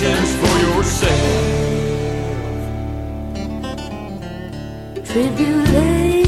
revelations for yourself. Tribulation.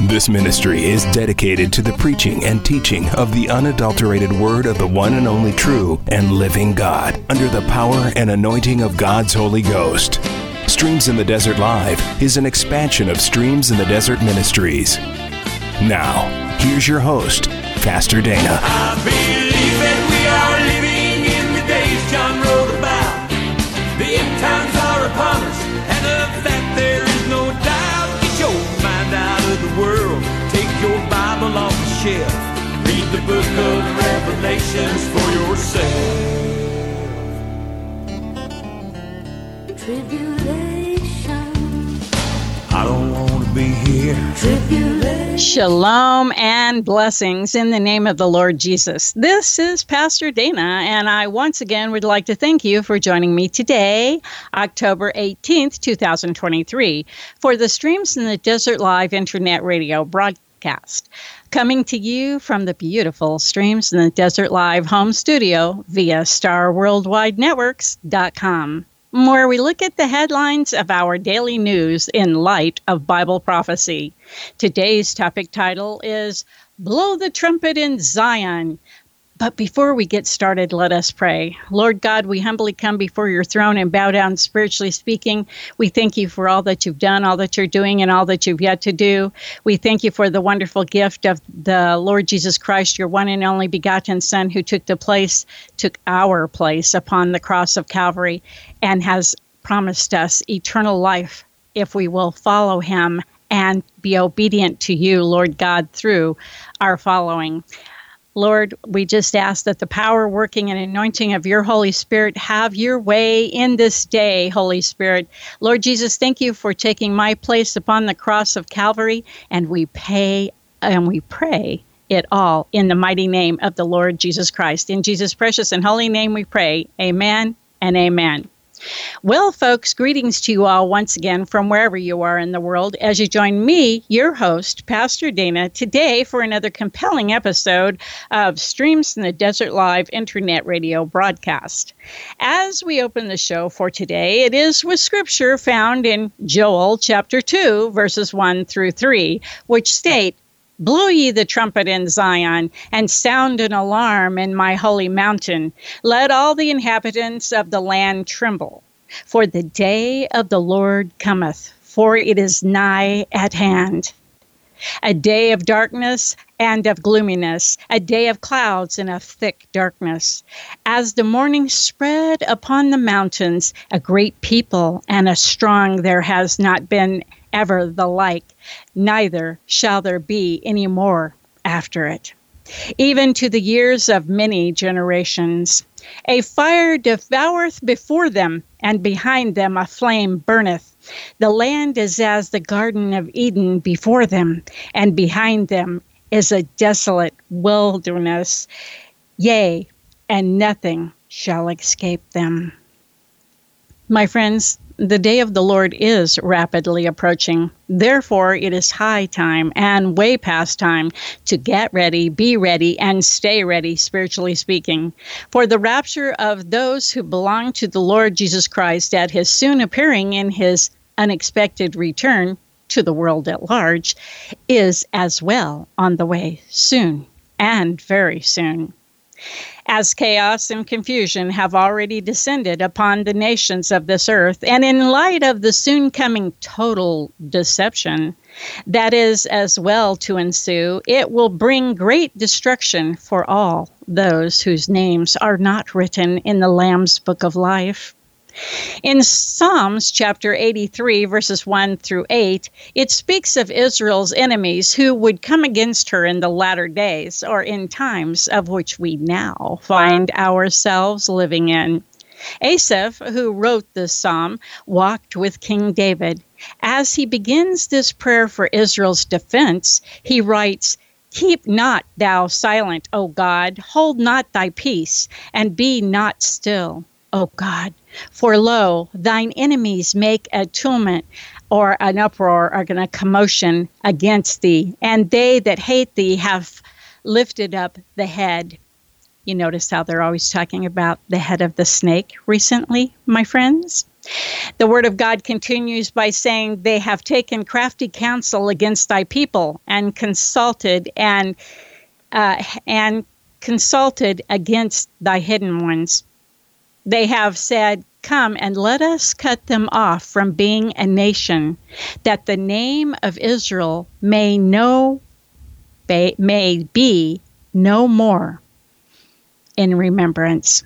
This ministry is dedicated to the preaching and teaching of the unadulterated word of the one and only true and living God under the power and anointing of God's Holy Ghost. Streams in the Desert Live is an expansion of Streams in the Desert Ministries. Now, here's your host, Pastor Dana. The book of Revelations for yourself. Tribulation. I don't want to be here. Tribulation. Shalom and blessings in the name of the Lord Jesus. This is Pastor Dana, and I once again would like to thank you for joining me today, October 18th, 2023, for the Streams in the Desert Live Internet Radio broadcast. Coming to you from the beautiful Streams in the Desert Live home studio via StarWorldWideNetworks.com where we look at the headlines of our daily news in light of Bible prophecy. Today's topic title is Blow the Trumpet in Zion. But before we get started, let us pray. Lord God, we humbly come before your throne and bow down spiritually speaking. We thank you for all that you've done, all that you're doing, and all that you've yet to do. We thank you for the wonderful gift of the Lord Jesus Christ, your one and only begotten Son, who took the place, took our place upon the cross of Calvary, and has promised us eternal life if we will follow him and be obedient to you, Lord God, through our following. Lord, we just ask that the power, working, and anointing of your Holy Spirit have your way in this day, Holy Spirit. Lord Jesus, thank you for taking my place upon the cross of Calvary, and we pay and we pray it all in the mighty name of the Lord Jesus Christ. In Jesus' precious and holy name we pray. Amen and amen. Well, folks, greetings to you all once again from wherever you are in the world as you join me, your host, Pastor Dana, today for another compelling episode of Streams in the Desert Live Internet Radio broadcast. As we open the show for today, it is with scripture found in Joel chapter 2, verses 1 through 3, which state, Blow ye the trumpet in Zion, and sound an alarm in my holy mountain. Let all the inhabitants of the land tremble. For the day of the Lord cometh, for it is nigh at hand. A day of darkness and of gloominess, a day of clouds and of thick darkness. As the morning spread upon the mountains, a great people and a strong there has not been ever the like, neither shall there be any more after it. Even to the years of many generations. A fire devoureth before them, and behind them a flame burneth. The land is as the Garden of Eden before them, and behind them is a desolate wilderness. Yea, and nothing shall escape them. My friends, the day of the Lord is rapidly approaching. Therefore, it is high time and way past time to get ready, be ready, and stay ready, spiritually speaking. For the rapture of those who belong to the Lord Jesus Christ at his soon appearing in his unexpected return to the world at large is as well on the way soon and very soon as chaos and confusion have already descended upon the nations of this earth, and in light of the soon coming total deception that is as well to ensue, it will bring great destruction for all those whose names are not written in the Lamb's book of life. In Psalms chapter 83, verses 1 through 8, it speaks of Israel's enemies who would come against her in the latter days, or in times of which we now find ourselves living in. Asaph, who wrote this psalm, walked with King David. As he begins this prayer for Israel's defense, he writes, Keep not thou silent, O God, hold not thy peace, and be not still, O God. For lo, thine enemies make a tumult or an uproar or a commotion against thee, and they that hate thee have lifted up the head. You notice how they're always talking about the head of the snake recently, my friends? The word of God continues by saying, They have taken crafty counsel against thy people and consulted and uh, and consulted against thy hidden ones. They have said, Come and let us cut them off from being a nation, that the name of Israel may no may be no more in remembrance.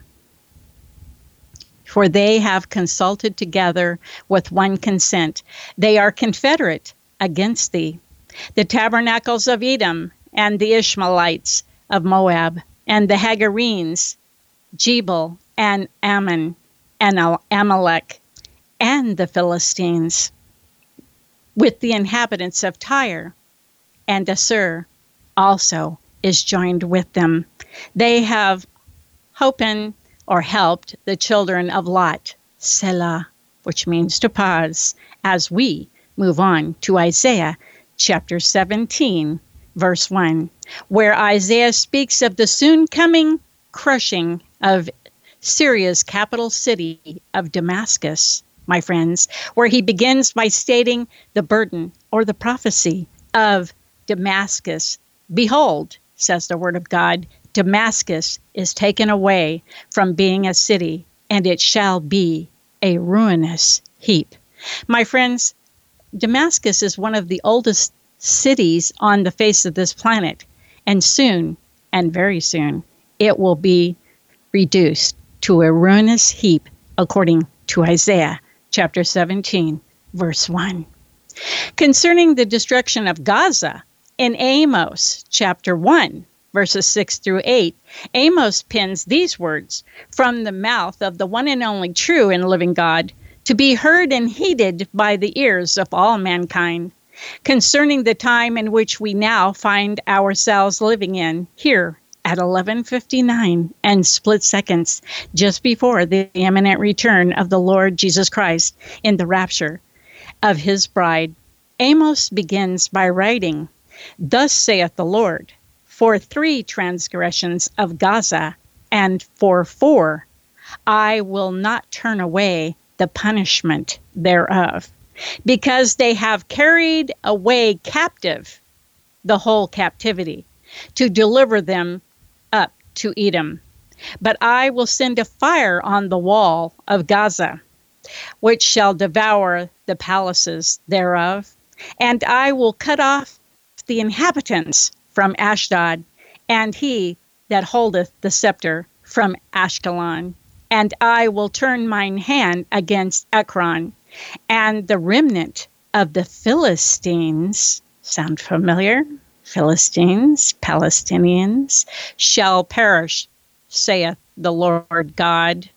For they have consulted together with one consent. They are confederate against thee. The tabernacles of Edom and the Ishmaelites of Moab and the Hagarenes, Gebal and Ammon and Amalek and the Philistines with the inhabitants of Tyre and Assur also is joined with them. They have hopen or helped the children of Lot, Selah, which means to pause, as we move on to Isaiah chapter 17, verse 1, where Isaiah speaks of the soon coming crushing of Syria's capital city of Damascus, my friends, where he begins by stating the burden or the prophecy of Damascus. Behold, says the word of God, Damascus is taken away from being a city, and it shall be a ruinous heap. My friends, Damascus is one of the oldest cities on the face of this planet, and soon, and very soon, it will be reduced to a ruinous heap, according to Isaiah chapter 17, verse 1. Concerning the destruction of Gaza, in Amos chapter 1, verses 6 through 8, Amos pins these words from the mouth of the one and only true and living God to be heard and heeded by the ears of all mankind concerning the time in which we now find ourselves living in here at 11:59 and split seconds just before the imminent return of the Lord Jesus Christ in the rapture of his bride. Amos begins by writing thus saith the Lord for three transgressions of Gaza, and for four, I will not turn away the punishment thereof, because they have carried away captive the whole captivity, to deliver them to Edom. But I will send a fire on the wall of Gaza, which shall devour the palaces thereof, and I will cut off the inhabitants from Ashdod, and he that holdeth the scepter from Ashkelon. And I will turn mine hand against Ekron, and the remnant of the Philistines, sound familiar? Philistines, Palestinians, shall perish, saith the Lord God.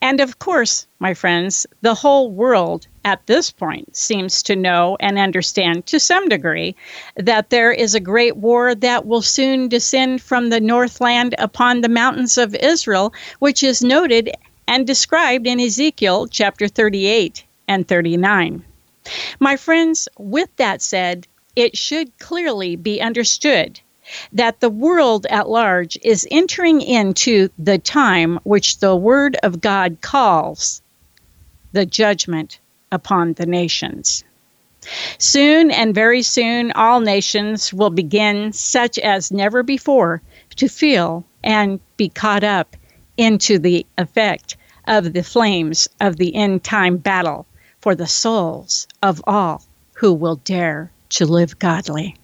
And of course, my friends, the whole world at this point seems to know and understand to some degree that there is a great war that will soon descend from the northland upon the mountains of Israel, which is noted and described in Ezekiel chapter 38 and 39. My friends, with that said, it should clearly be understood that the world at large is entering into the time which the Word of God calls the judgment upon the nations. Soon and very soon, all nations will begin, such as never before, to feel and be caught up into the effect of the flames of the end time battle for the souls of all who will dare to live godly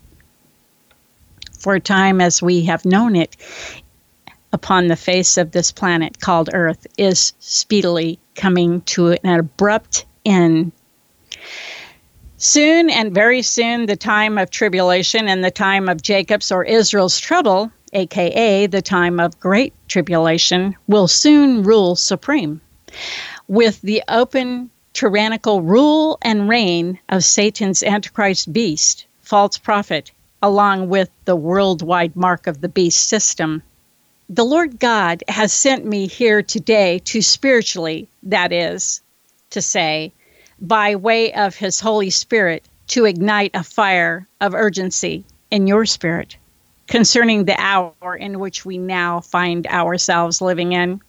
for time as we have known it upon the face of this planet called Earth is speedily coming to an abrupt end. Soon and very soon, the time of tribulation and the time of Jacob's or Israel's trouble aka the time of great tribulation, will soon rule supreme. With the open tyrannical rule and reign of Satan's Antichrist beast, false prophet, along with the worldwide mark of the beast system. The Lord God has sent me here today to spiritually, that is, to say, by way of His Holy Spirit, to ignite a fire of urgency in your spirit concerning the hour in which we now find ourselves living in.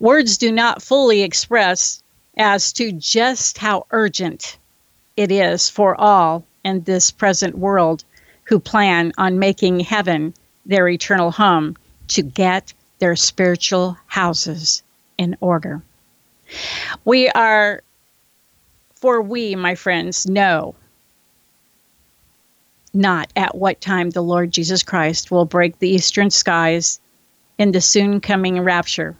Words do not fully express as to just how urgent it is for all in this present world who plan on making heaven their eternal home to get their spiritual houses in order. We are, for we, my friends, know not at what time the Lord Jesus Christ will break the eastern skies in the soon coming rapture,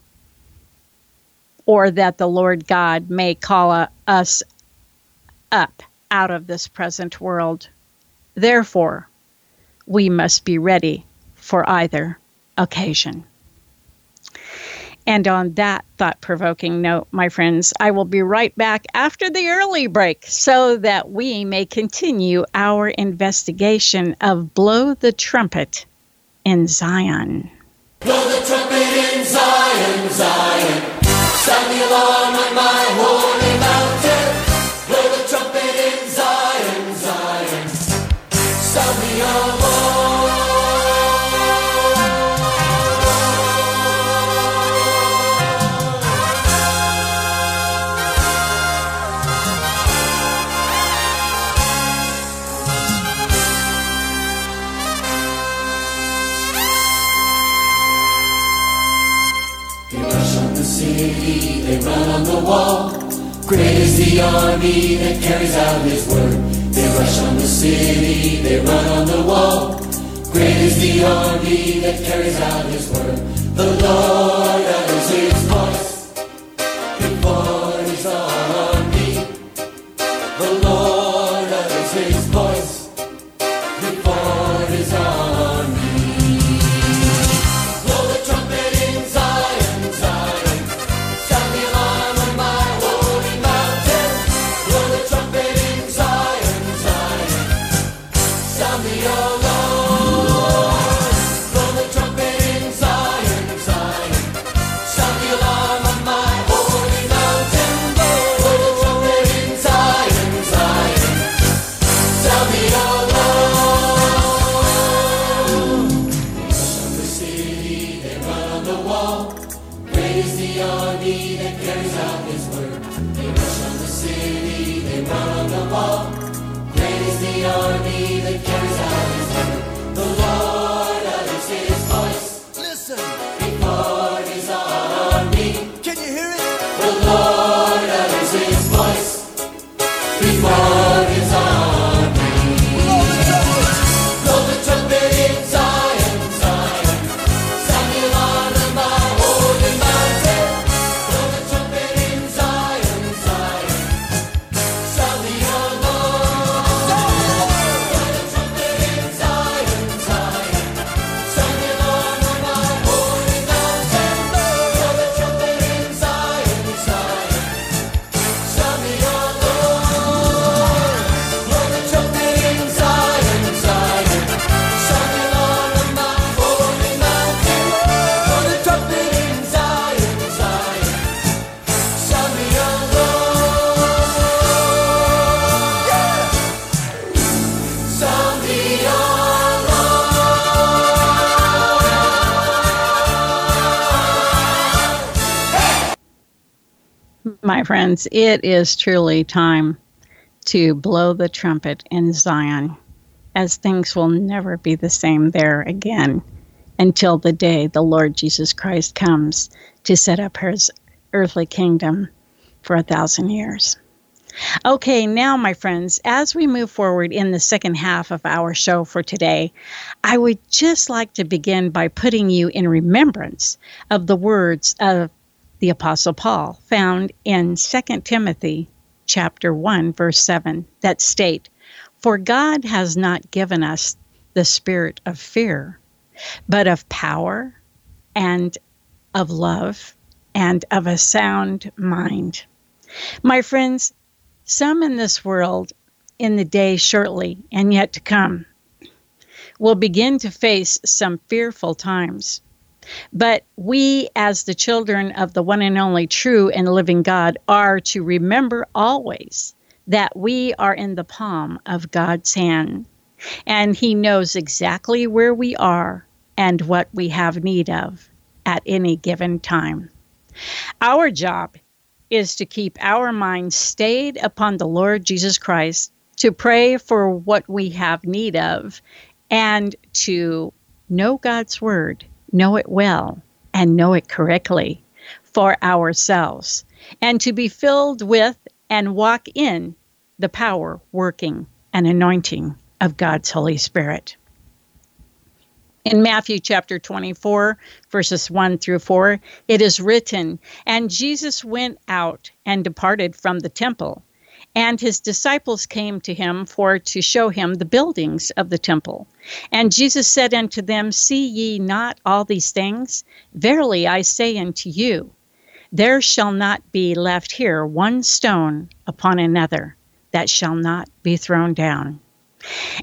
or that the Lord God may call us up out of this present world. Therefore, we must be ready for either occasion. And on that thought provoking note, my friends, I will be right back after the early break so that we may continue our investigation of Blow the Trumpet in Zion. Blow the trumpet in Zion, Zion. My holy city, they run on the wall. Great is the army that carries out his word. The Lord friends, it is truly time to blow the trumpet in Zion, as things will never be the same there again until the day the Lord Jesus Christ comes to set up his earthly kingdom for a thousand years. Okay, now, my friends, as we move forward in the second half of our show for today, I would just like to begin by putting you in remembrance of the words of the Apostle Paul found in 2 Timothy chapter 1 verse 7 that state, "For God has not given us the spirit of fear, but of power and of love and of a sound mind. My friends, some in this world, in the day shortly and yet to come, will begin to face some fearful times. But we, as the children of the one and only true and living God, are to remember always that we are in the palm of God's hand, and He knows exactly where we are and what we have need of at any given time. Our job is to keep our minds stayed upon the Lord Jesus Christ, to pray for what we have need of, and to know God's Word, know it well, and know it correctly for ourselves, and to be filled with and walk in the power, working, and anointing of God's Holy Spirit. In Matthew chapter 24, verses 1 through 4, it is written, And Jesus went out and departed from the temple, and his disciples came to him for to show him the buildings of the temple. And Jesus said unto them, See ye not all these things? Verily I say unto you, there shall not be left here one stone upon another that shall not be thrown down.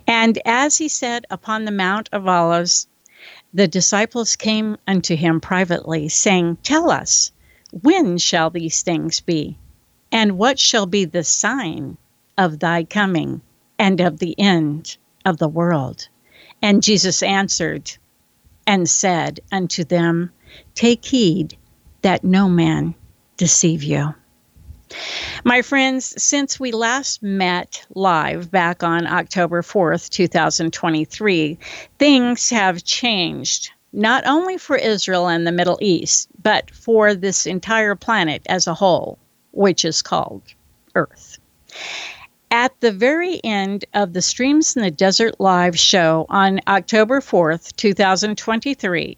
And as he said upon the Mount of Olives, the disciples came unto him privately, saying, Tell us, when shall these things be? And what shall be the sign of thy coming and of the end of the world? And Jesus answered and said unto them, Take heed that no man deceive you. My friends, since we last met live back on October 4th, 2023, things have changed, not only for Israel and the Middle East, but for this entire planet as a whole, which is called Earth. At the very end of the Streams in the Desert live show on October 4th, 2023,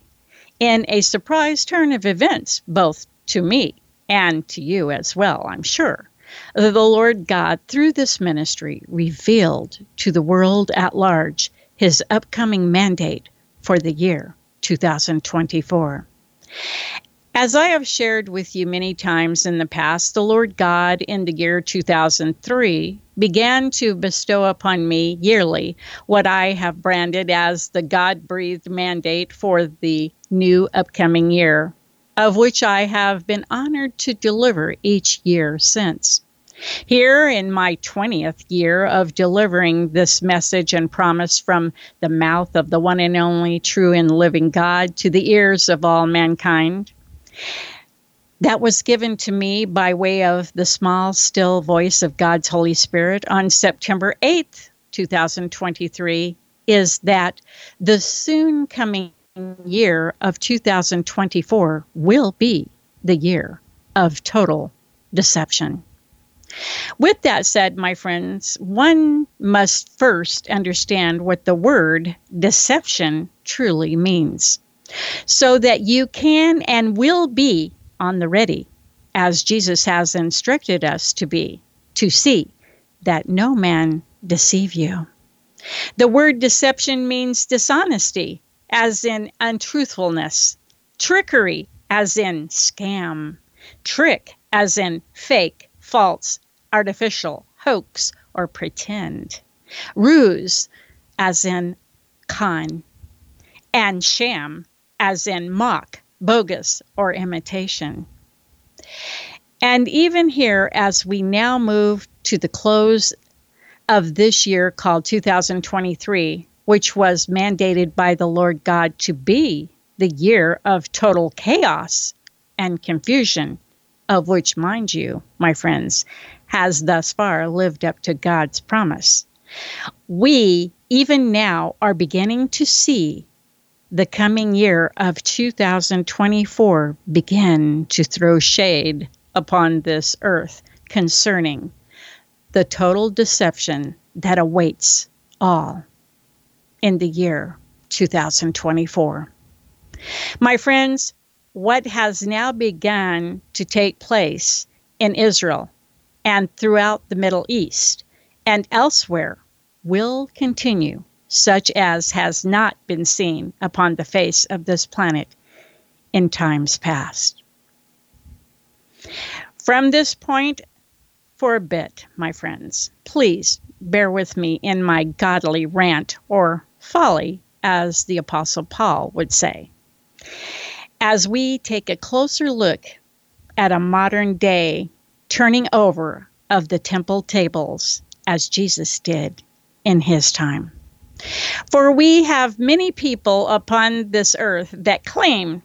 in a surprise turn of events, both to me and to you as well, I'm sure. The Lord God, through this ministry, revealed to the world at large his upcoming mandate for the year 2024. As I have shared with you many times in the past, the Lord God in the year 2003 began to bestow upon me yearly what I have branded as the God breathed mandate for the new upcoming year, of which I have been honored to deliver each year since. Here in my 20th year of delivering this message and promise from the mouth of the one and only true and living God to the ears of all mankind, that was given to me by way of the small, still voice of God's Holy Spirit on September 8th, 2023, is that the soon coming year of 2024 will be the year of total deception. With that said, my friends, one must first understand what the word deception truly means so that you can and will be on the ready, as Jesus has instructed us to be, to see that no man deceive you. The word deception means dishonesty, as in untruthfulness, trickery, as in scam, trick, as in fake, false, artificial, hoax, or pretend, ruse, as in con, and sham, as in mock, bogus, or imitation. And even here, as we now move to the close of this year called 2023, which was mandated by the Lord God to be the year of total chaos and confusion, of which, mind you, my friends, has thus far lived up to God's promise. We, even now, are beginning to see the coming year of 2024 begin to throw shade upon this earth concerning the total deception that awaits all in the year 2024. My friends, what has now begun to take place in Israel and throughout the Middle East and elsewhere will continue such as has not been seen upon the face of this planet in times past. From this point for a bit, my friends, please bear with me in my godly rant or folly, as the Apostle Paul would say. As we take a closer look at a modern day turning over of the temple tables as Jesus did in his time. For we have many people upon this earth that claim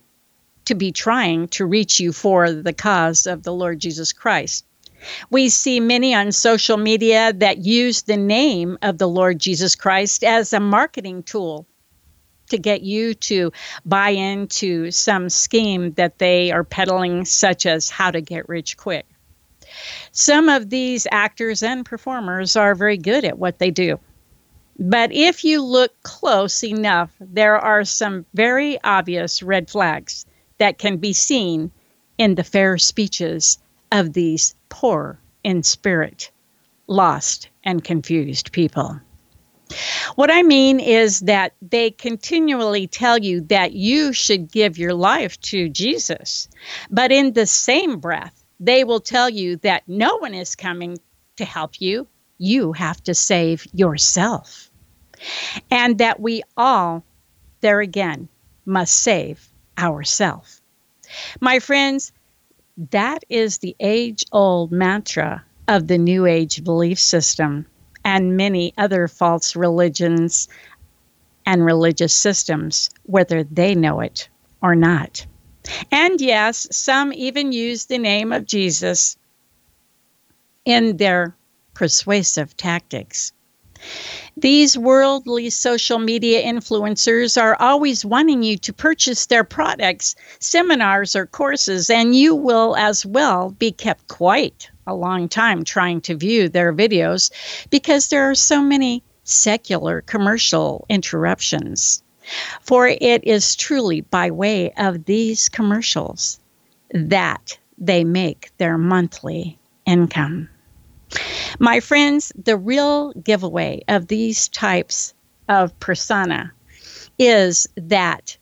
to be trying to reach you for the cause of the Lord Jesus Christ. We see many on social media that use the name of the Lord Jesus Christ as a marketing tool to get you to buy into some scheme that they are peddling, such as how to get rich quick. Some of these actors and performers are very good at what they do. But if you look close enough, there are some very obvious red flags that can be seen in the fair speeches of these poor in spirit, lost, and confused people. What I mean is that they continually tell you that you should give your life to Jesus, but in the same breath, they will tell you that no one is coming to help you. You have to save yourself. And that we all, there again, must save ourselves. My friends, that is the age old mantra of the New Age belief system and many other false religions and religious systems, whether they know it or not. And yes, some even use the name of Jesus in their persuasive tactics. These worldly social media influencers are always wanting you to purchase their products, seminars, or courses, and you will as well be kept quite a long time trying to view their videos because there are so many secular commercial interruptions. For it is truly by way of these commercials that they make their monthly income. My friends, the real giveaway of these types of persona is that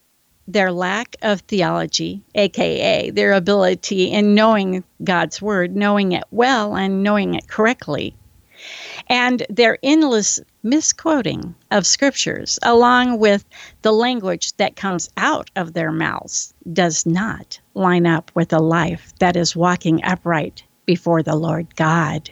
their lack of theology, aka their ability in knowing God's word, knowing it well and knowing it correctly, and their endless misquoting of scriptures, along with the language that comes out of their mouths, does not line up with a life that is walking upright before the Lord God.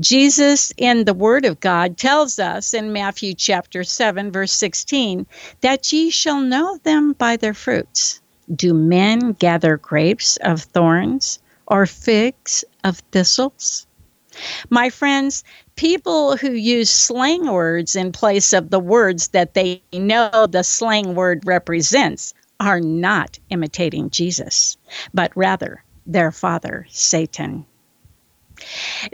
Jesus in the Word of God tells us in Matthew chapter 7, verse 16, that ye shall know them by their fruits. Do men gather grapes of thorns or figs of thistles? My friends, people who use slang words in place of the words that they know the slang word represents are not imitating Jesus, but rather their father, Satan.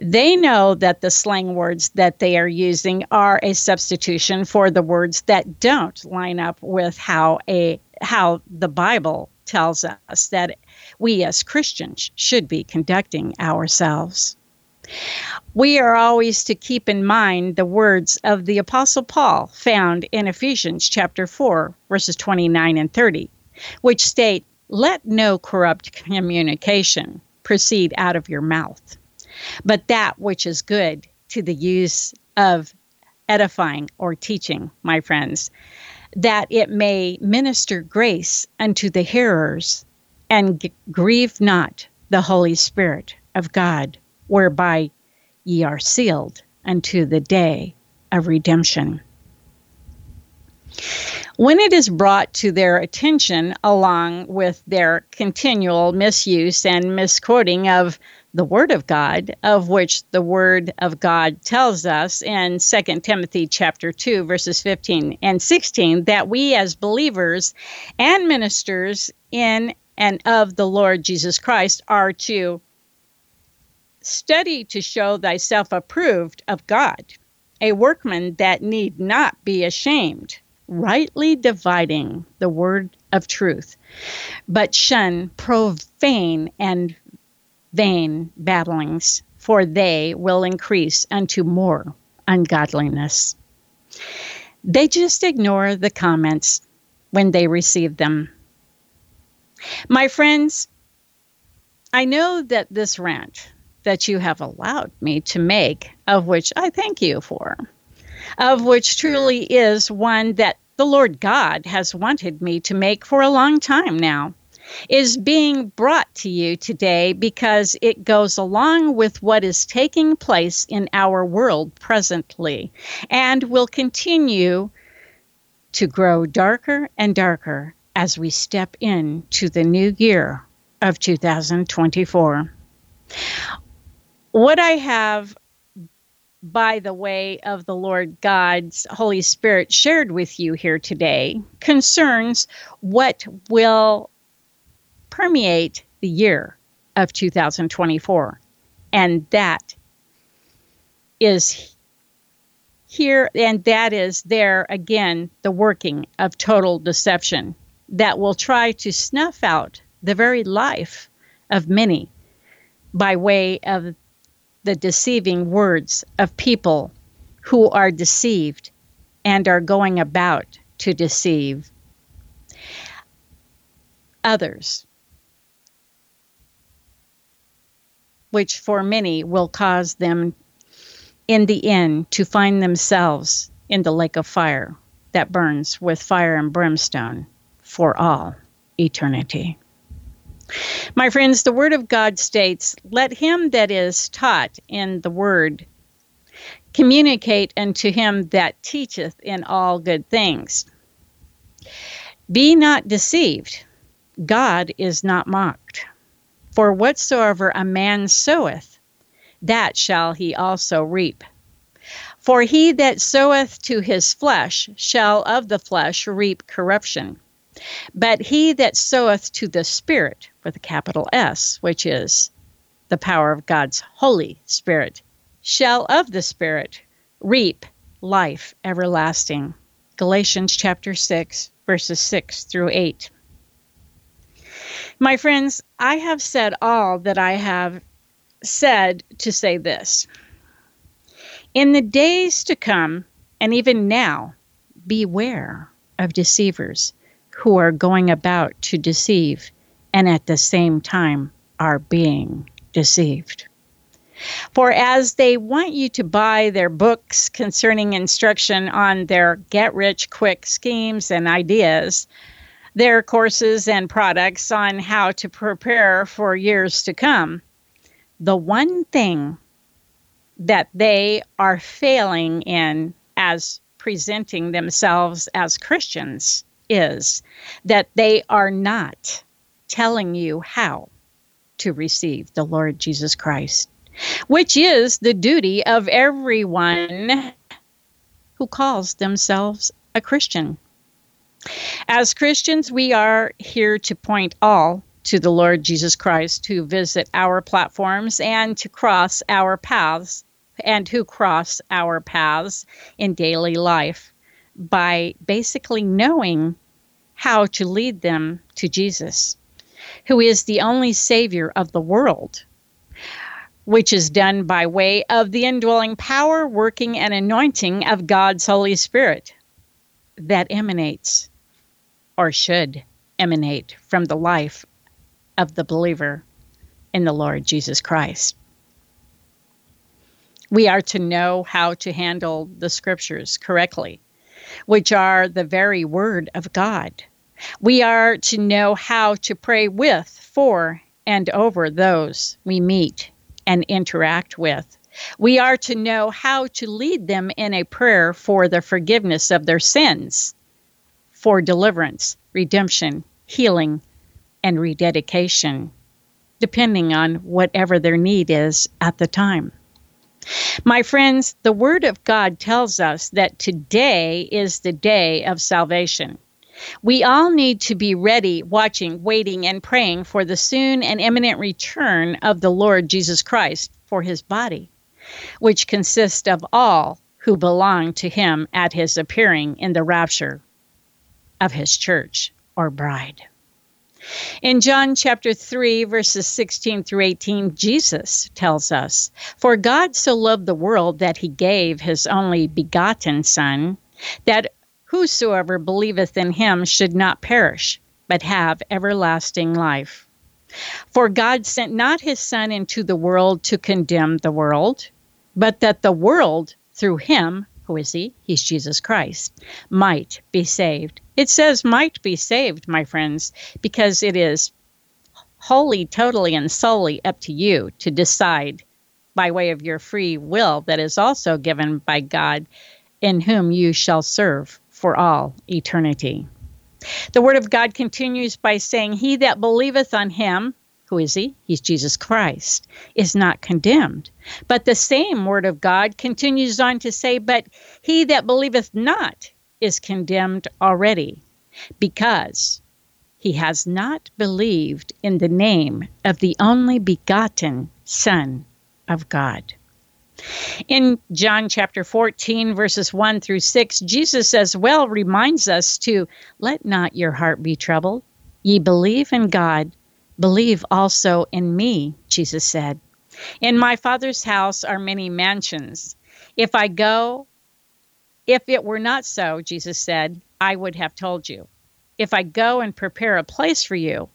They know that the slang words that they are using are a substitution for the words that don't line up with how a how the Bible tells us that we as Christians should be conducting ourselves. We are always to keep in mind the words of the Apostle Paul found in Ephesians chapter 4, verses 29 and 30, which state, Let no corrupt communication proceed out of your mouth but that which is good to the use of edifying or teaching, my friends, that it may minister grace unto the hearers and g- grieve not the Holy Spirit of God, whereby ye are sealed unto the day of redemption. When it is brought to their attention, along with their continual misuse and misquoting of the word of God, of which the word of God tells us in 2 Timothy chapter 2 verses 15 and 16 that we as believers and ministers in and of the Lord Jesus Christ are to study to show thyself approved of God, a workman that need not be ashamed, rightly dividing the word of truth, but shun profane and vain babblings, for they will increase unto more ungodliness. They just ignore the comments when they receive them. My friends, I know that this rant that you have allowed me to make, of which I thank you for, of which truly is one that the Lord God has wanted me to make for a long time now, is being brought to you today because it goes along with what is taking place in our world presently and will continue to grow darker and darker as we step into the new year of 2024. What I have by the way of the Lord God's Holy Spirit shared with you here today concerns what will permeate the year of 2024. And that is here, and that is there again, the working of total deception that will try to snuff out the very life of many by way of the deceiving words of people who are deceived and are going about to deceive others, which for many will cause them in the end to find themselves in the lake of fire that burns with fire and brimstone for all eternity. My friends, the Word of God states, Let him that is taught in the Word communicate unto him that teacheth in all good things. Be not deceived, God is not mocked. For whatsoever a man soweth, that shall he also reap. For he that soweth to his flesh shall of the flesh reap corruption. But he that soweth to the Spirit, with a capital S, which is the power of God's Holy Spirit, shall of the Spirit reap life everlasting. Galatians chapter 6, verses 6 through 8. My friends, I have said all that I have said to say this. In the days to come, and even now, beware of deceivers who are going about to deceive and at the same time are being deceived. For as they want you to buy their books concerning instruction on their get rich quick schemes and ideas, their courses and products on how to prepare for years to come, the one thing that they are failing in as presenting themselves as Christians is that they are not telling you how to receive the Lord Jesus Christ, which is the duty of everyone who calls themselves a Christian. As Christians, we are here to point all to the Lord Jesus Christ who visit our platforms and to cross our paths and who cross our paths in daily life by basically knowing how to lead them to Jesus, who is the only Savior of the world, which is done by way of the indwelling power, working, and anointing of God's Holy Spirit that emanates or should emanate from the life of the believer in the Lord Jesus Christ. We are to know how to handle the scriptures correctly which are the very word of God. We are to know how to pray with, for, and over those we meet and interact with. We are to know how to lead them in a prayer for the forgiveness of their sins, for deliverance, redemption, healing, and rededication, depending on whatever their need is at the time. My friends, the Word of God tells us that today is the day of salvation. We all need to be ready, watching, waiting, and praying for the soon and imminent return of the Lord Jesus Christ for his body, which consists of all who belong to him at his appearing in the rapture of his church or bride. In John chapter 3, verses 16 through 18, Jesus tells us, For God so loved the world that he gave his only begotten Son, that whosoever believeth in him should not perish, but have everlasting life. For God sent not his Son into the world to condemn the world, but that the world through him, who is he? He's Jesus Christ, might be saved. It says might be saved, my friends, because it is wholly, totally, and solely up to you to decide by way of your free will that is also given by God, in whom you shall serve for all eternity. The Word of God continues by saying, He that believeth on him, who is he? He's Jesus Christ, is not condemned. But the same Word of God continues on to say, But he that believeth not is condemned already, because he has not believed in the name of the only begotten Son of God. In John chapter 14, verses 1 through 6, Jesus as well reminds us to let not your heart be troubled. Ye believe in God, believe also in me, Jesus said. In my Father's house are many mansions. If I go, if it were not so, Jesus said, I would have told you. If I go and prepare a place for you,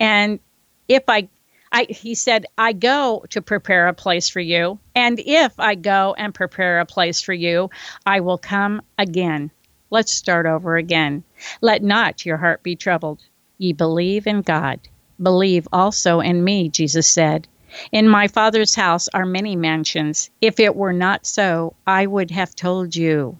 and if I I, he said, I go to prepare a place for you. And if I go and prepare a place for you, I will come again. Let's start over again. Let not your heart be troubled. Ye believe in God. Believe also in me, Jesus said. In my Father's house are many mansions. If it were not so, I would have told you.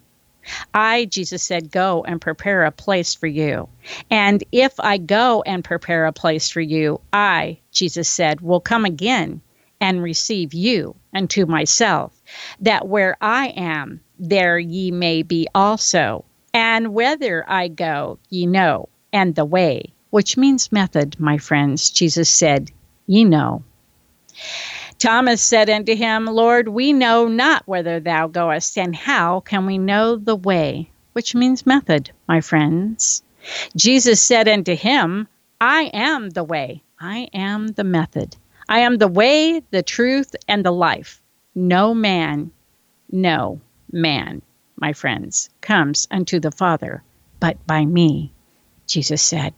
I, Jesus said, go and prepare a place for you. And if I go and prepare a place for you, I, Jesus said, will come again and receive you unto myself, that where I am, there ye may be also. And whither I go, ye know, and the way, which means method, my friends, Jesus said, ye know. Thomas said unto him, Lord, we know not whither thou goest, and how can we know the way? Which means method, my friends. Jesus said unto him, I am the way, I am the method. I am the way, the truth, and the life. No man, no man, my friends, comes unto the Father but by me, Jesus said.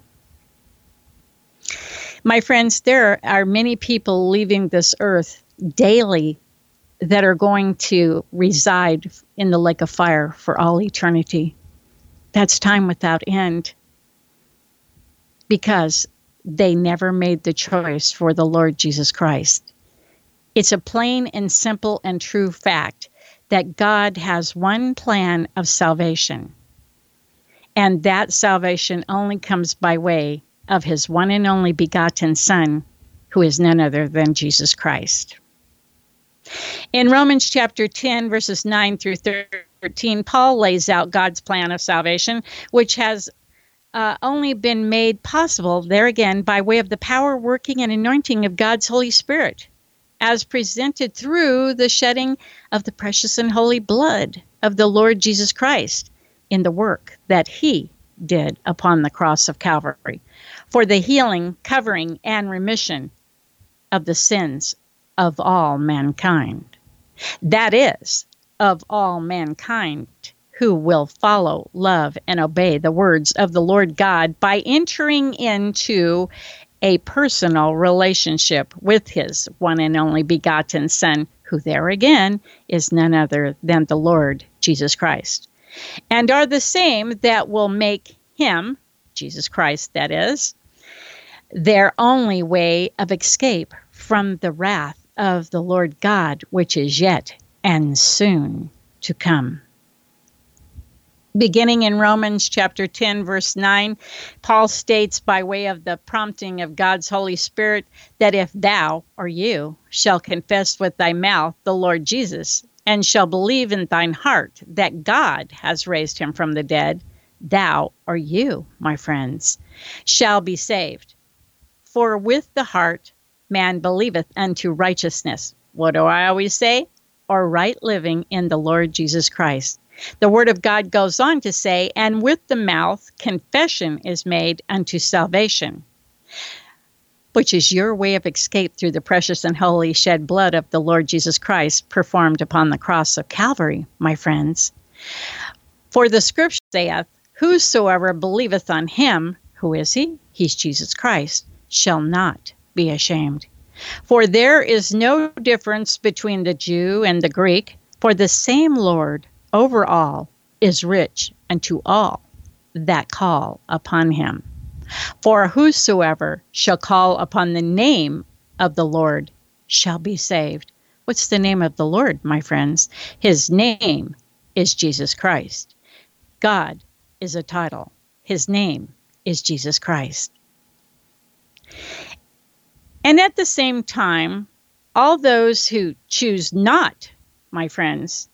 My friends, there are many people leaving this earth daily that are going to reside in the lake of fire for all eternity. That's time without end because they never made the choice for the Lord Jesus Christ. It's a plain and simple and true fact that God has one plan of salvation, and that salvation only comes by way of his one and only begotten Son, who is none other than Jesus Christ. In Romans chapter 10, verses 9 through 13, Paul lays out God's plan of salvation, which has uh, only been made possible, there again, by way of the power, working, and anointing of God's Holy Spirit, as presented through the shedding of the precious and holy blood of the Lord Jesus Christ in the work that He did upon the cross of Calvary for the healing, covering, and remission of the sins of all mankind. That is, of all mankind who will follow, love, and obey the words of the Lord God by entering into a personal relationship with his one and only begotten Son, who there again is none other than the Lord Jesus Christ, and are the same that will make him, Jesus Christ, that is, their only way of escape from the wrath of the Lord God, which is yet and soon to come. Beginning in Romans chapter 10, verse 9, Paul states by way of the prompting of God's Holy Spirit that if thou or you shall confess with thy mouth the Lord Jesus and shall believe in thine heart that God has raised him from the dead, thou or you, my friends, shall be saved. For with the heart man believeth unto righteousness. What do I always say? Or right living in the Lord Jesus Christ. The Word of God goes on to say, and with the mouth confession is made unto salvation, which is your way of escape through the precious and holy shed blood of the Lord Jesus Christ performed upon the cross of Calvary, my friends. For the scripture saith, Whosoever believeth on him, who is he? He's Jesus Christ, shall not be ashamed. For there is no difference between the Jew and the Greek, for the same Lord over all is rich unto all that call upon him. For whosoever shall call upon the name of the Lord shall be saved. What's the name of the Lord, my friends? His name is Jesus Christ. God is a title, His name is Jesus Christ. And at the same time, all those who choose not, my friends,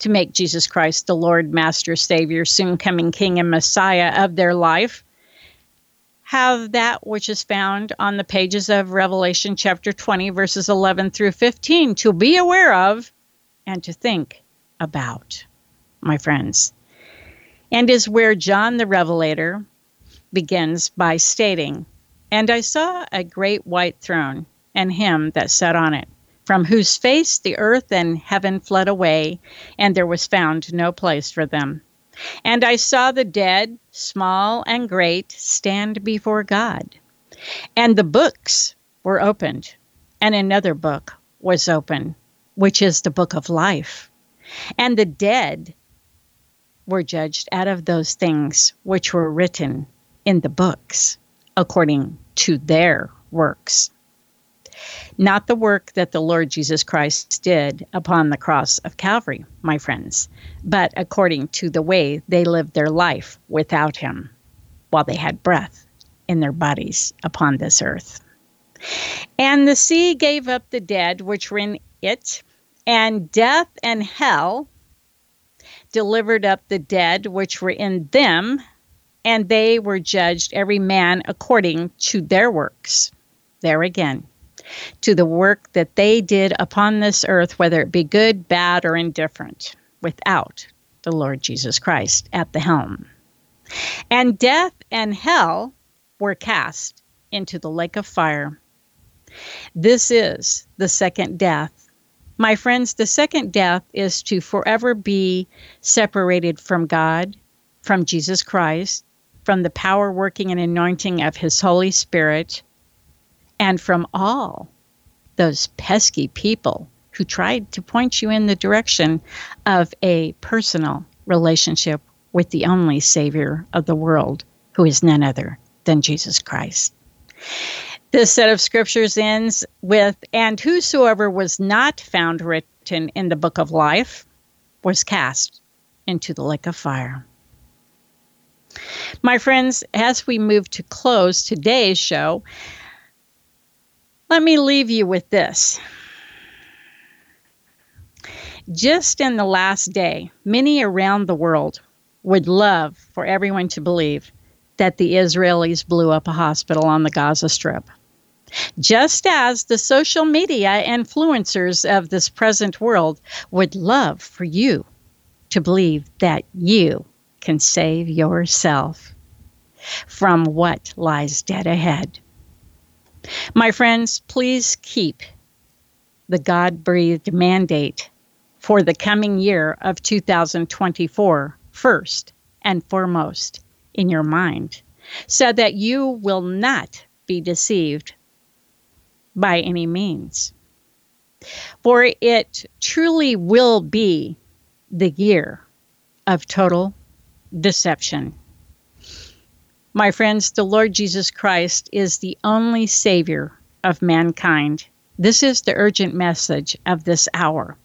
to make Jesus Christ the Lord, Master, Savior, soon coming King, and Messiah of their life have that which is found on the pages of Revelation chapter 20, verses 11 through 15 to be aware of and to think about, my friends. And is where John the Revelator begins by stating, And I saw a great white throne, and him that sat on it, from whose face the earth and heaven fled away, and there was found no place for them. And I saw the dead, small and great, stand before God. And the books were opened, and another book was opened, which is the book of life. And the dead were judged out of those things which were written in the books, according to their works not the work that the Lord Jesus Christ did upon the cross of Calvary, my friends, but according to the way they lived their life without Him while they had breath in their bodies upon this earth. And the sea gave up the dead which were in it, and death and hell delivered up the dead which were in them, and they were judged every man according to their works. There again, to the work that they did upon this earth, whether it be good, bad, or indifferent, without the Lord Jesus Christ at the helm. And death and hell were cast into the lake of fire. This is the second death. My friends, the second death is to forever be separated from God, from Jesus Christ, from the power working and anointing of His Holy Spirit, and from all those pesky people who tried to point you in the direction of a personal relationship with the only Savior of the world, who is none other than Jesus Christ. This set of scriptures ends with, And whosoever was not found written in the book of life was cast into the lake of fire. My friends, as we move to close today's show, let me leave you with this. Just in the last day, many around the world would love for everyone to believe that the Israelis blew up a hospital on the Gaza Strip. Just as the social media influencers of this present world would love for you to believe that you can save yourself from what lies dead ahead. My friends, please keep the God breathed mandate for the coming year of 2024 first and foremost in your mind so that you will not be deceived by any means. For it truly will be the year of total deception. My friends, the Lord Jesus Christ is the only Savior of mankind. This is the urgent message of this hour.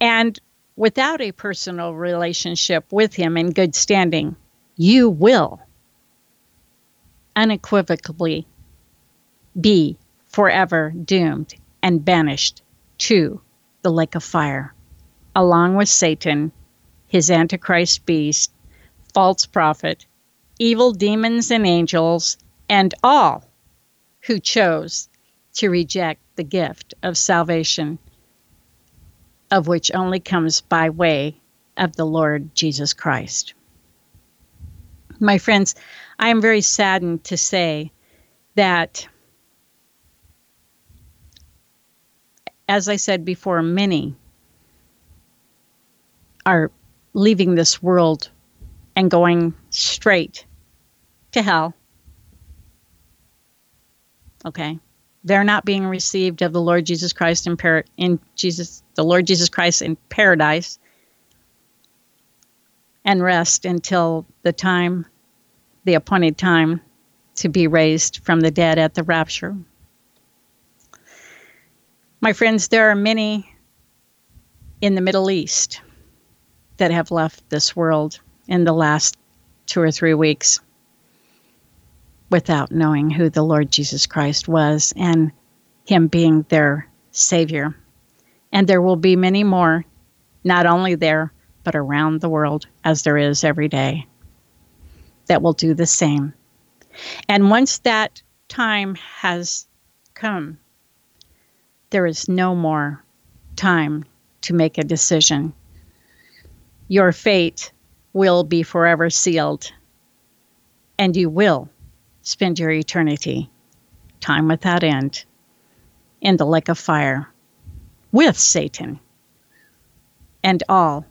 And without a personal relationship with Him in good standing, you will unequivocally be forever doomed and banished to the lake of fire, along with Satan, his Antichrist beast, false prophet, evil demons and angels, and all who chose to reject the gift of salvation, of which only comes by way of the Lord Jesus Christ. My friends, I am very saddened to say that, as I said before, many are leaving this world and going straight to hell. Okay. They're not being received of the Lord Jesus Christ in, par- in Jesus the Lord Jesus Christ in paradise and rest until the time the appointed time to be raised from the dead at the rapture. My friends, there are many in the Middle East that have left this world in the last two or three weeks without knowing who the Lord Jesus Christ was and Him being their Savior. And there will be many more, not only there, but around the world, as there is every day, that will do the same. And once that time has come, there is no more time to make a decision. Your fate will be forever sealed, and you will spend your eternity, time without end, in the lake of fire with Satan and all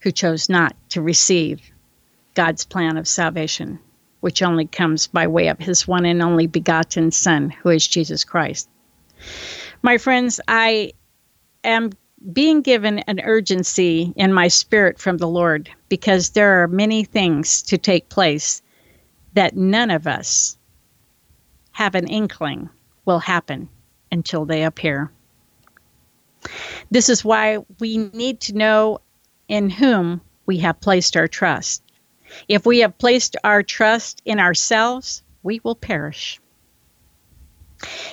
who chose not to receive God's plan of salvation, which only comes by way of his one and only begotten Son, who is Jesus Christ. My friends, I am being given an urgency in my spirit from the Lord because there are many things to take place that none of us have an inkling will happen until they appear. This is why we need to know in whom we have placed our trust. If we have placed our trust in ourselves, we will perish.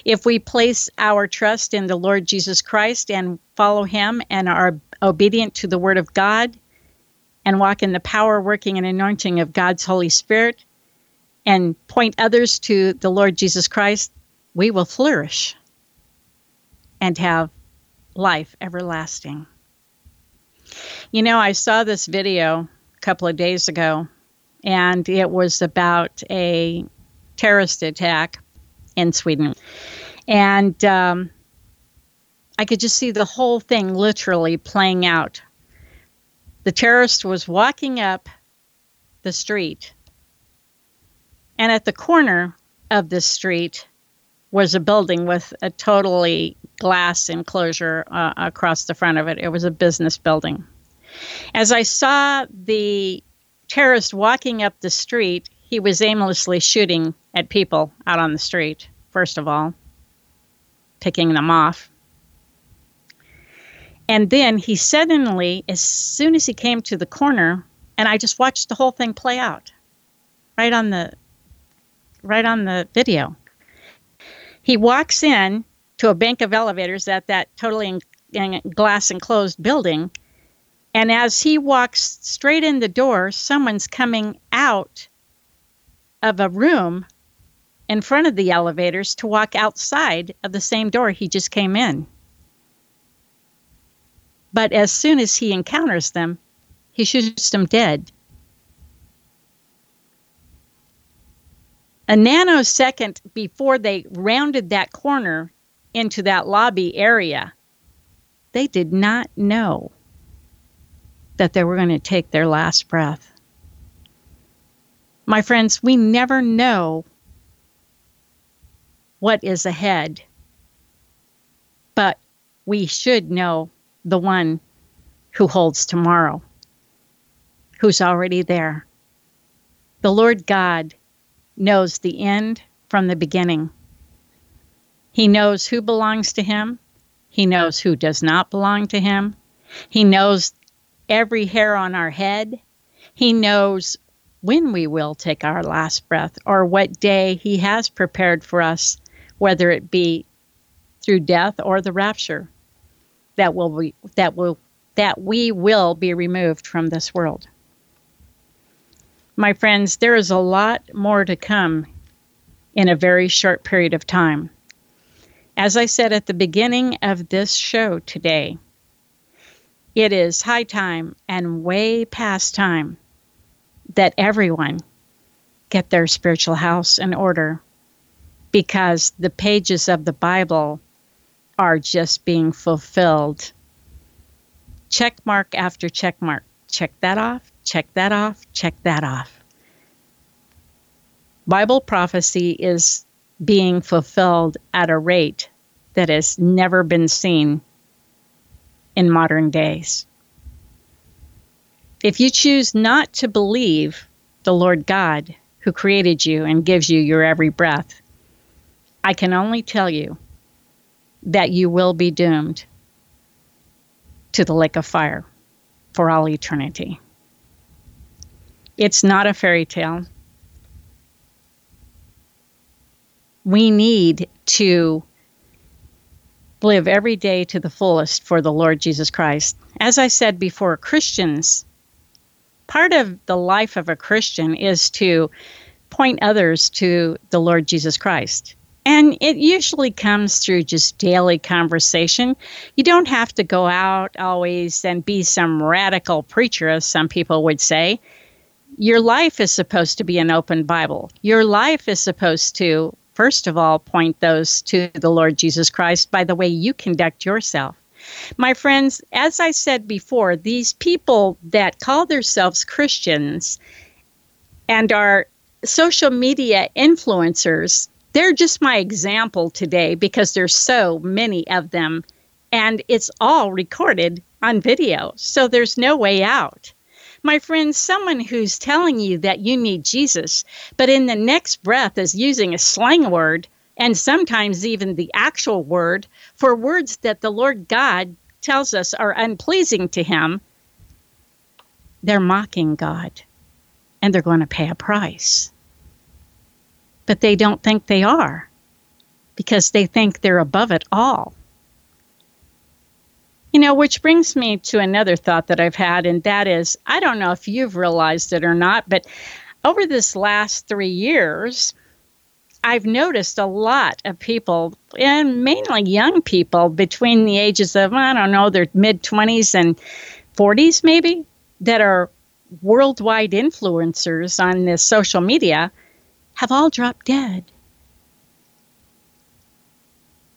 If we place our trust in the Lord Jesus Christ and follow Him and are obedient to the Word of God and walk in the power, working, and anointing of God's Holy Spirit and point others to the Lord Jesus Christ, we will flourish and have life everlasting. You know, I saw this video a couple of days ago, and it was about a terrorist attack in Sweden. And um, I could just see the whole thing literally playing out. The terrorist was walking up the street, and at the corner of the street was a building with a totally glass enclosure uh, across the front of it. It was a business building. As I saw the terrorist walking up the street, he was aimlessly shooting at people out on the street, first of all, picking them off. And then he suddenly, as soon as he came to the corner, and I just watched the whole thing play out right on the right on the video. He walks in to a bank of elevators at that totally in, glass enclosed building. And as he walks straight in the door, someone's coming out of a room in front of the elevators to walk outside of the same door he just came in. But as soon as he encounters them, he shoots them dead. A nanosecond before they rounded that corner into that lobby area, they did not know that they were going to take their last breath. My friends, we never know what is ahead, but we should know the one who holds tomorrow, who's already there. The Lord God knows the end from the beginning. He knows who belongs to him. He knows who does not belong to him. He knows every hair on our head. He knows when we will take our last breath or what day he has prepared for us, whether it be through death or the rapture that will be, that will that we will be removed from this world. My friends, there is a lot more to come in a very short period of time. As I said at the beginning of this show today, it is high time and way past time that everyone get their spiritual house in order because the pages of the Bible are just being fulfilled. Check mark after check mark, check that off, check that off, check that off. Bible prophecy is being fulfilled at a rate that has never been seen in modern days. If you choose not to believe the Lord God who created you and gives you your every breath, I can only tell you that you will be doomed to the lake of fire for all eternity. It's not a fairy tale. We need to live every day to the fullest for the Lord Jesus Christ. As I said before, Christians, part of the life of a Christian is to point others to the Lord Jesus Christ. And it usually comes through just daily conversation. You don't have to go out always and be some radical preacher, as some people would say. Your life is supposed to be an open Bible. Your life is supposed to, first of all, point those to the Lord Jesus Christ by the way you conduct yourself. My friends, as I said before, these people that call themselves Christians and are social media influencers they're just my example today because there's so many of them and it's all recorded on video. So there's no way out. My friend, someone who's telling you that you need Jesus, but in the next breath is using a slang word and sometimes even the actual word for words that the Lord God tells us are unpleasing to Him, they're mocking God and they're going to pay a price but they don't think they are because they think they're above it all. You know, which brings me to another thought that I've had, and that is I don't know if you've realized it or not, but over this last three years, I've noticed a lot of people, and mainly young people between the ages of, I don't know, their mid 20s and 40s maybe, that are worldwide influencers on this social media have all dropped dead.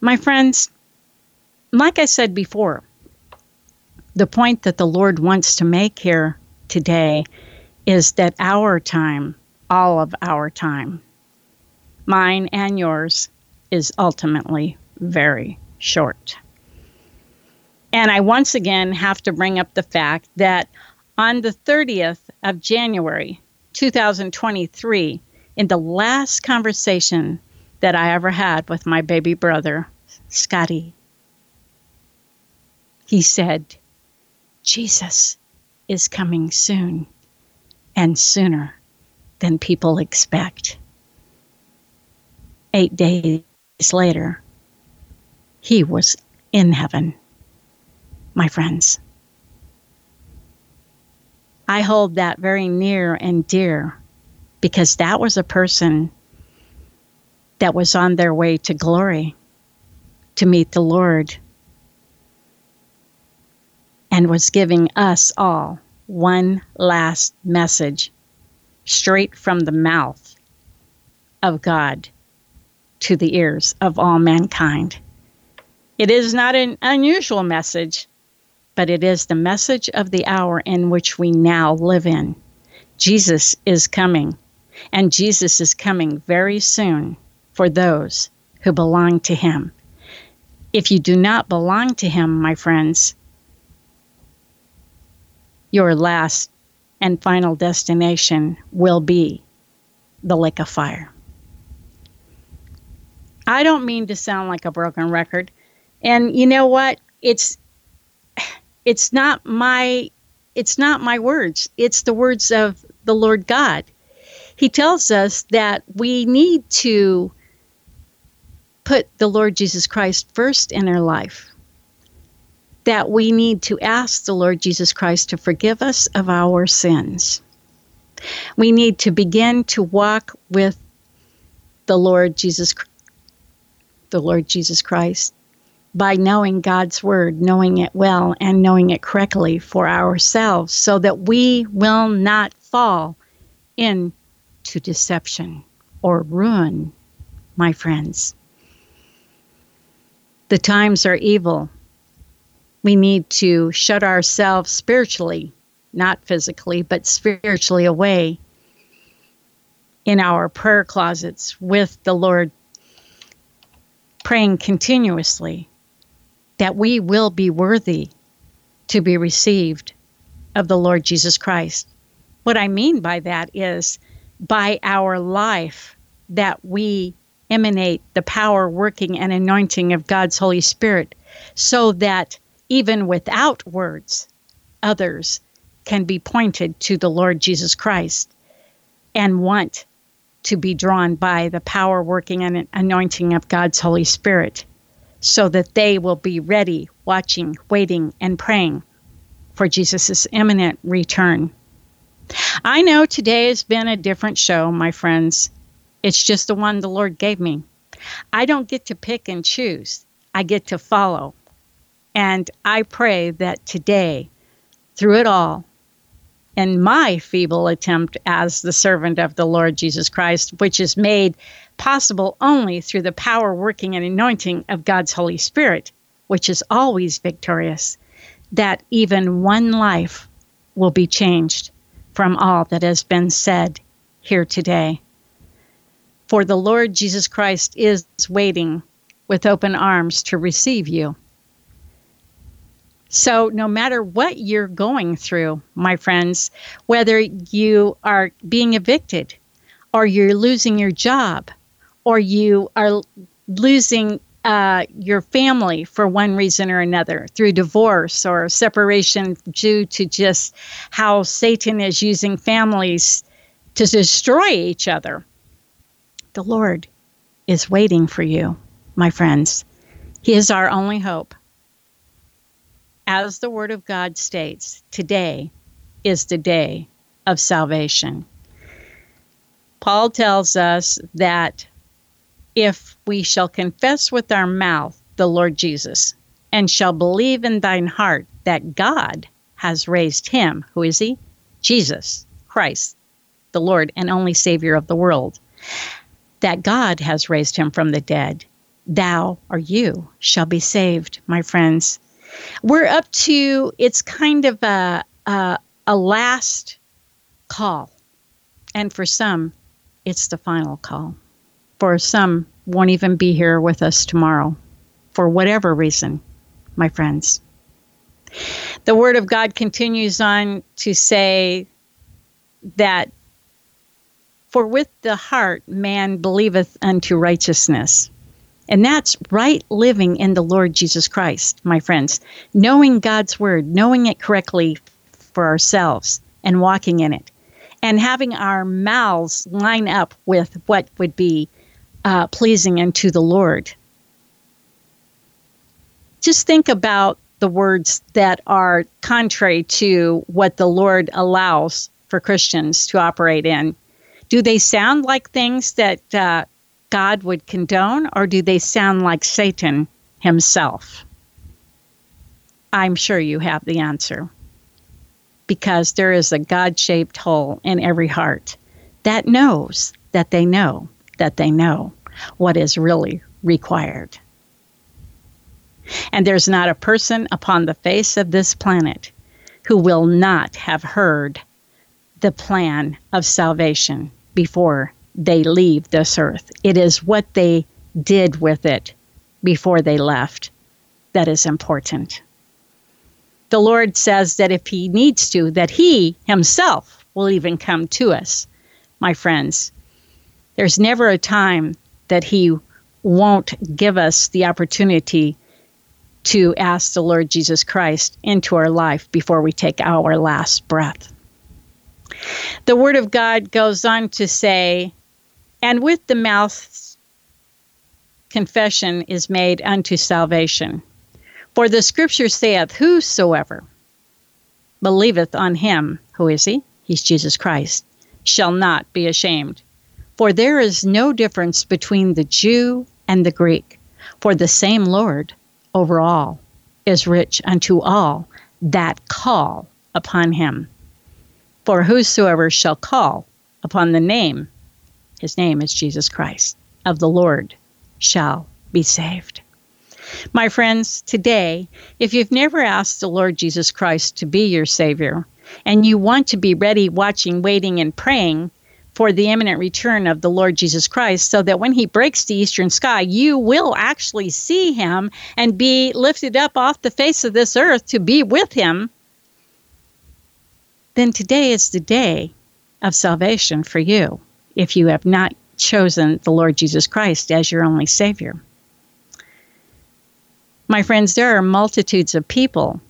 My friends, like I said before, the point that the Lord wants to make here today is that our time, all of our time, mine and yours, is ultimately very short. And I once again have to bring up the fact that on the 30th of January 2023, in the last conversation that I ever had with my baby brother, Scotty, he said, Jesus is coming soon and sooner than people expect. Eight days later, he was in heaven, my friends. I hold that very near and dear because that was a person that was on their way to glory to meet the Lord and was giving us all one last message straight from the mouth of God to the ears of all mankind. It is not an unusual message, but it is the message of the hour in which we now live in. Jesus is coming and Jesus is coming very soon for those who belong to him. If you do not belong to him, my friends, your last and final destination will be the lake of fire. I don't mean to sound like a broken record. And you know what? It's it's not my it's not my words. It's the words of the Lord God he tells us that we need to put the Lord Jesus Christ first in our life. That we need to ask the Lord Jesus Christ to forgive us of our sins. We need to begin to walk with the Lord Jesus the Lord Jesus Christ by knowing God's word, knowing it well and knowing it correctly for ourselves so that we will not fall in to deception or ruin, my friends. The times are evil. We need to shut ourselves spiritually not physically, but spiritually away in our prayer closets with the Lord, praying continuously that we will be worthy to be received of the Lord Jesus Christ. What I mean by that is by our life that we emanate the power, working, and anointing of God's Holy Spirit so that even without words, others can be pointed to the Lord Jesus Christ and want to be drawn by the power, working, and anointing of God's Holy Spirit so that they will be ready, watching, waiting, and praying for Jesus' imminent return. I know today has been a different show, my friends. It's just the one the Lord gave me. I don't get to pick and choose, I get to follow. And I pray that today, through it all, in my feeble attempt as the servant of the Lord Jesus Christ, which is made possible only through the power, working, and anointing of God's Holy Spirit, which is always victorious, that even one life will be changed from all that has been said here today. For the Lord Jesus Christ is waiting with open arms to receive you. So, no matter what you're going through, my friends, whether you are being evicted, or you're losing your job, or you are losing uh, your family for one reason or another through divorce or separation due to just how Satan is using families to destroy each other, the Lord is waiting for you, my friends. He is our only hope as the Word of God states, today is the day of salvation. Paul tells us that if we shall confess with our mouth the Lord Jesus and shall believe in thine heart that God has raised him, who is he? Jesus Christ, the Lord and only Savior of the world, that God has raised him from the dead, thou or you shall be saved, my friends. We're up to it's kind of a a, a last call, and for some, it's the final call. For some, won't even be here with us tomorrow, for whatever reason, my friends. The Word of God continues on to say that for with the heart man believeth unto righteousness, and that's right living in the Lord Jesus Christ, my friends. Knowing God's word, knowing it correctly for ourselves, and walking in it. And having our mouths line up with what would be uh, pleasing unto the Lord. Just think about the words that are contrary to what the Lord allows for Christians to operate in. Do they sound like things that uh, God would condone, or do they sound like Satan himself? I'm sure you have the answer. Because there is a God shaped hole in every heart that knows that they know that they know what is really required. And there's not a person upon the face of this planet who will not have heard the plan of salvation before they leave this earth. It is what they did with it before they left that is important. The Lord says that if He needs to, that He Himself will even come to us, my friends. There's never a time that He won't give us the opportunity to ask the Lord Jesus Christ into our life before we take our last breath. The Word of God goes on to say and with the mouth confession is made unto salvation. For the scripture saith, Whosoever believeth on him, who is he? He's Jesus Christ, shall not be ashamed. For there is no difference between the Jew and the Greek, for the same Lord over all is rich unto all that call upon him. For whosoever shall call upon the name his name is Jesus Christ, of the Lord shall be saved. My friends, today, if you've never asked the Lord Jesus Christ to be your Savior, and you want to be ready, watching, waiting, and praying for the imminent return of the Lord Jesus Christ, so that when he breaks the eastern sky, you will actually see him and be lifted up off the face of this earth to be with him, then today is the day of salvation for you if you have not chosen the Lord Jesus Christ as your only Savior. My friends, there are multitudes of people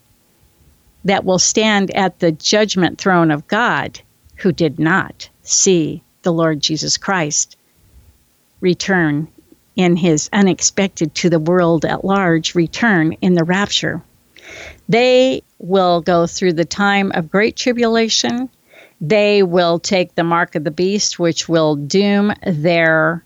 that will stand at the judgment throne of God who did not see the Lord Jesus Christ return in his unexpected to the world at large return in the rapture. They will go through the time of great tribulation. They will take the mark of the beast, which will doom their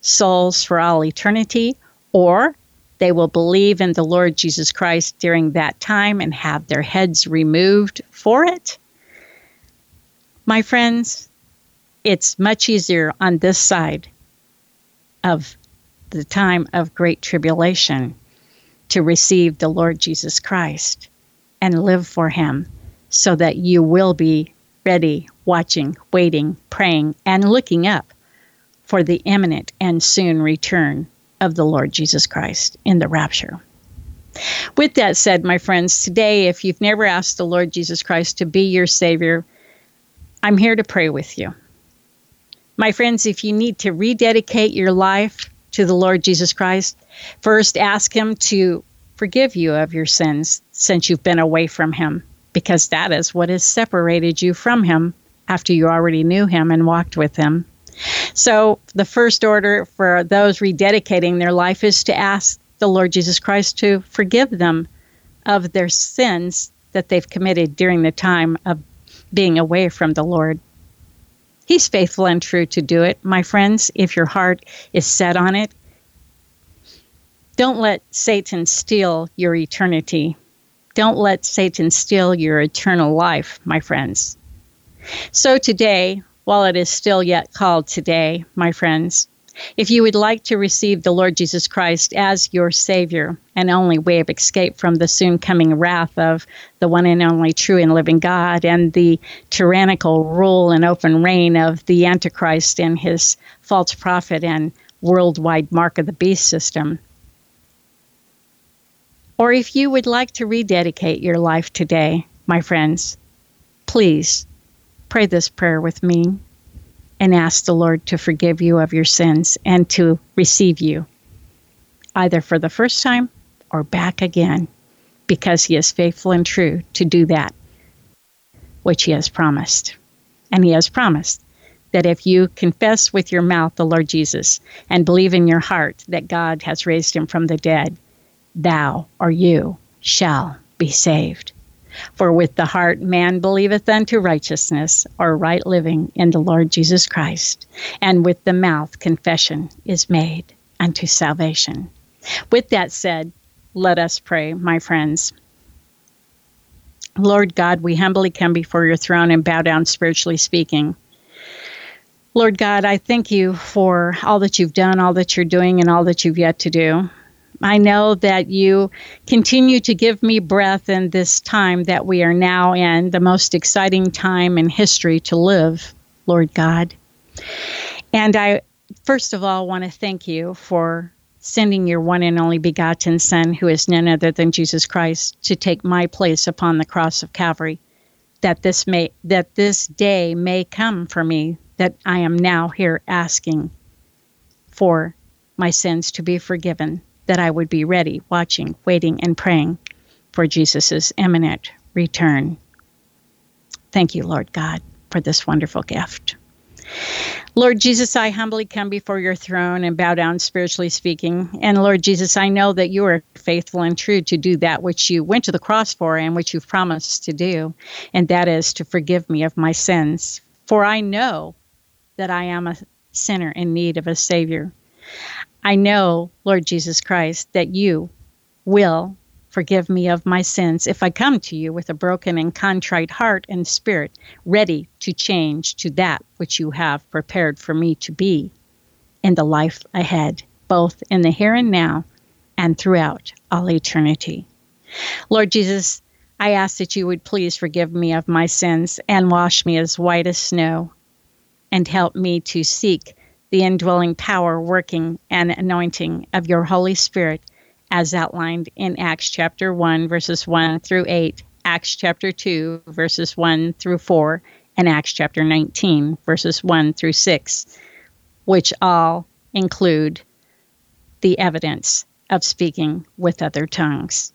souls for all eternity, or they will believe in the Lord Jesus Christ during that time and have their heads removed for it. My friends, it's much easier on this side of the time of great tribulation to receive the Lord Jesus Christ and live for Him so that you will be ready, watching, waiting, praying, and looking up for the imminent and soon return of the Lord Jesus Christ in the rapture. With that said, my friends, today, if you've never asked the Lord Jesus Christ to be your Savior, I'm here to pray with you. My friends, if you need to rededicate your life to the Lord Jesus Christ, first ask Him to forgive you of your sins since you've been away from Him, because that is what has separated you from Him after you already knew Him and walked with Him. So, the first order for those rededicating their life is to ask the Lord Jesus Christ to forgive them of their sins that they've committed during the time of being away from the Lord. He's faithful and true to do it. My friends, if your heart is set on it, don't let Satan steal your eternity. Don't let Satan steal your eternal life, my friends. So today, while it is still yet called today, my friends, if you would like to receive the Lord Jesus Christ as your Savior and only way of escape from the soon coming wrath of the one and only true and living God and the tyrannical rule and open reign of the Antichrist and his false prophet and worldwide mark of the beast system, or if you would like to rededicate your life today, my friends, please pray this prayer with me and ask the Lord to forgive you of your sins and to receive you, either for the first time or back again, because He is faithful and true to do that which He has promised. And He has promised that if you confess with your mouth the Lord Jesus and believe in your heart that God has raised Him from the dead, thou or you shall be saved. For with the heart man believeth unto righteousness or right living in the Lord Jesus Christ, and with the mouth confession is made unto salvation. With that said, let us pray, my friends. Lord God, we humbly come before your throne and bow down spiritually speaking. Lord God, I thank you for all that you've done, all that you're doing, and all that you've yet to do. I know that you continue to give me breath in this time that we are now in, the most exciting time in history to live, Lord God. And I, first of all, want to thank you for sending your one and only begotten Son, who is none other than Jesus Christ, to take my place upon the cross of Calvary, that this may that this day may come for me, that I am now here asking for my sins to be forgiven that I would be ready, watching, waiting, and praying for Jesus' imminent return. Thank you, Lord God, for this wonderful gift. Lord Jesus, I humbly come before your throne and bow down spiritually speaking. And Lord Jesus, I know that you are faithful and true to do that which you went to the cross for and which you've promised to do, and that is to forgive me of my sins. For I know that I am a sinner in need of a Savior. I know, Lord Jesus Christ, that you will forgive me of my sins if I come to you with a broken and contrite heart and spirit, ready to change to that which you have prepared for me to be in the life ahead, both in the here and now and throughout all eternity. Lord Jesus, I ask that you would please forgive me of my sins and wash me as white as snow, and help me to seek the indwelling power, working, and anointing of your Holy Spirit as outlined in Acts chapter 1, verses 1 through 8, Acts chapter 2, verses 1 through 4, and Acts chapter 19, verses 1 through 6, which all include the evidence of speaking with other tongues.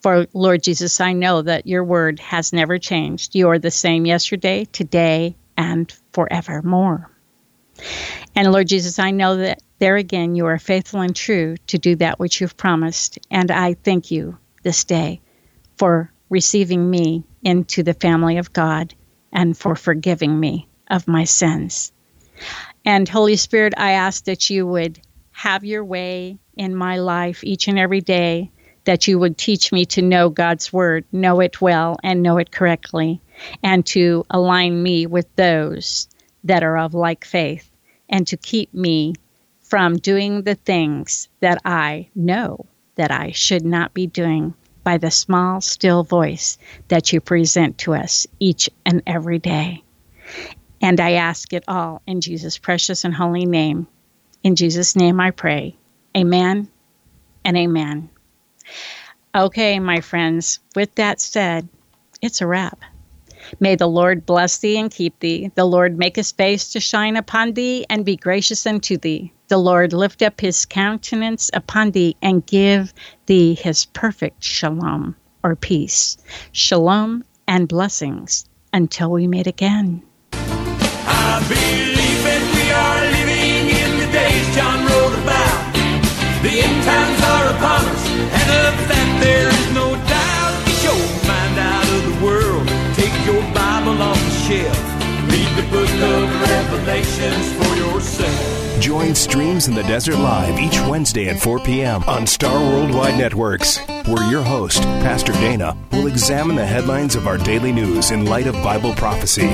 For Lord Jesus, I know that your word has never changed. You are the same yesterday, today, and forevermore. And Lord Jesus, I know that there again you are faithful and true to do that which you've promised. And I thank you this day for receiving me into the family of God and for forgiving me of my sins. And Holy Spirit, I ask that you would have your way in my life each and every day, that you would teach me to know God's word, know it well, and know it correctly, and to align me with those that are of like faith, and to keep me from doing the things that I know that I should not be doing by the small, still voice that you present to us each and every day. And I ask it all in Jesus' precious and holy name. In Jesus' name I pray. Amen and amen. Okay, my friends, with that said, it's a wrap. May the Lord bless thee and keep thee. The Lord make his face to shine upon thee and be gracious unto thee. The Lord lift up his countenance upon thee and give thee his perfect shalom or peace. Shalom and blessings until we meet again. I believe that we are living in the days John wrote about. The end times are upon us, and of that there is no Join Streams in the Desert Live each Wednesday at 4 p.m. on Star Worldwide Networks, where your host, Pastor Dana, will examine the headlines of our daily news in light of Bible prophecy.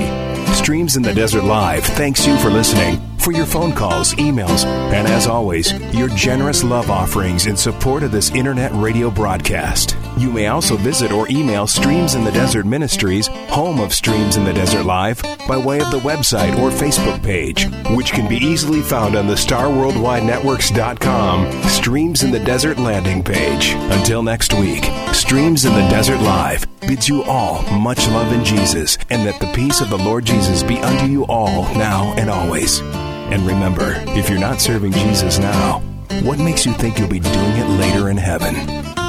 Streams in the Desert Live thanks you for listening, for your phone calls, emails, and as always, your generous love offerings in support of this internet radio broadcast. You may also visit or email Streams in the Desert Ministries, home of Streams in the Desert Live, by way of the website or Facebook page, which can be easily found on the StarWorldWideNetworks.com Streams in the Desert landing page. Until next week, Streams in the Desert Live bids you all much love in Jesus, and that the peace of the Lord Jesus be unto you all now and always. And remember, if you're not serving Jesus now, what makes you think you'll be doing it later in heaven?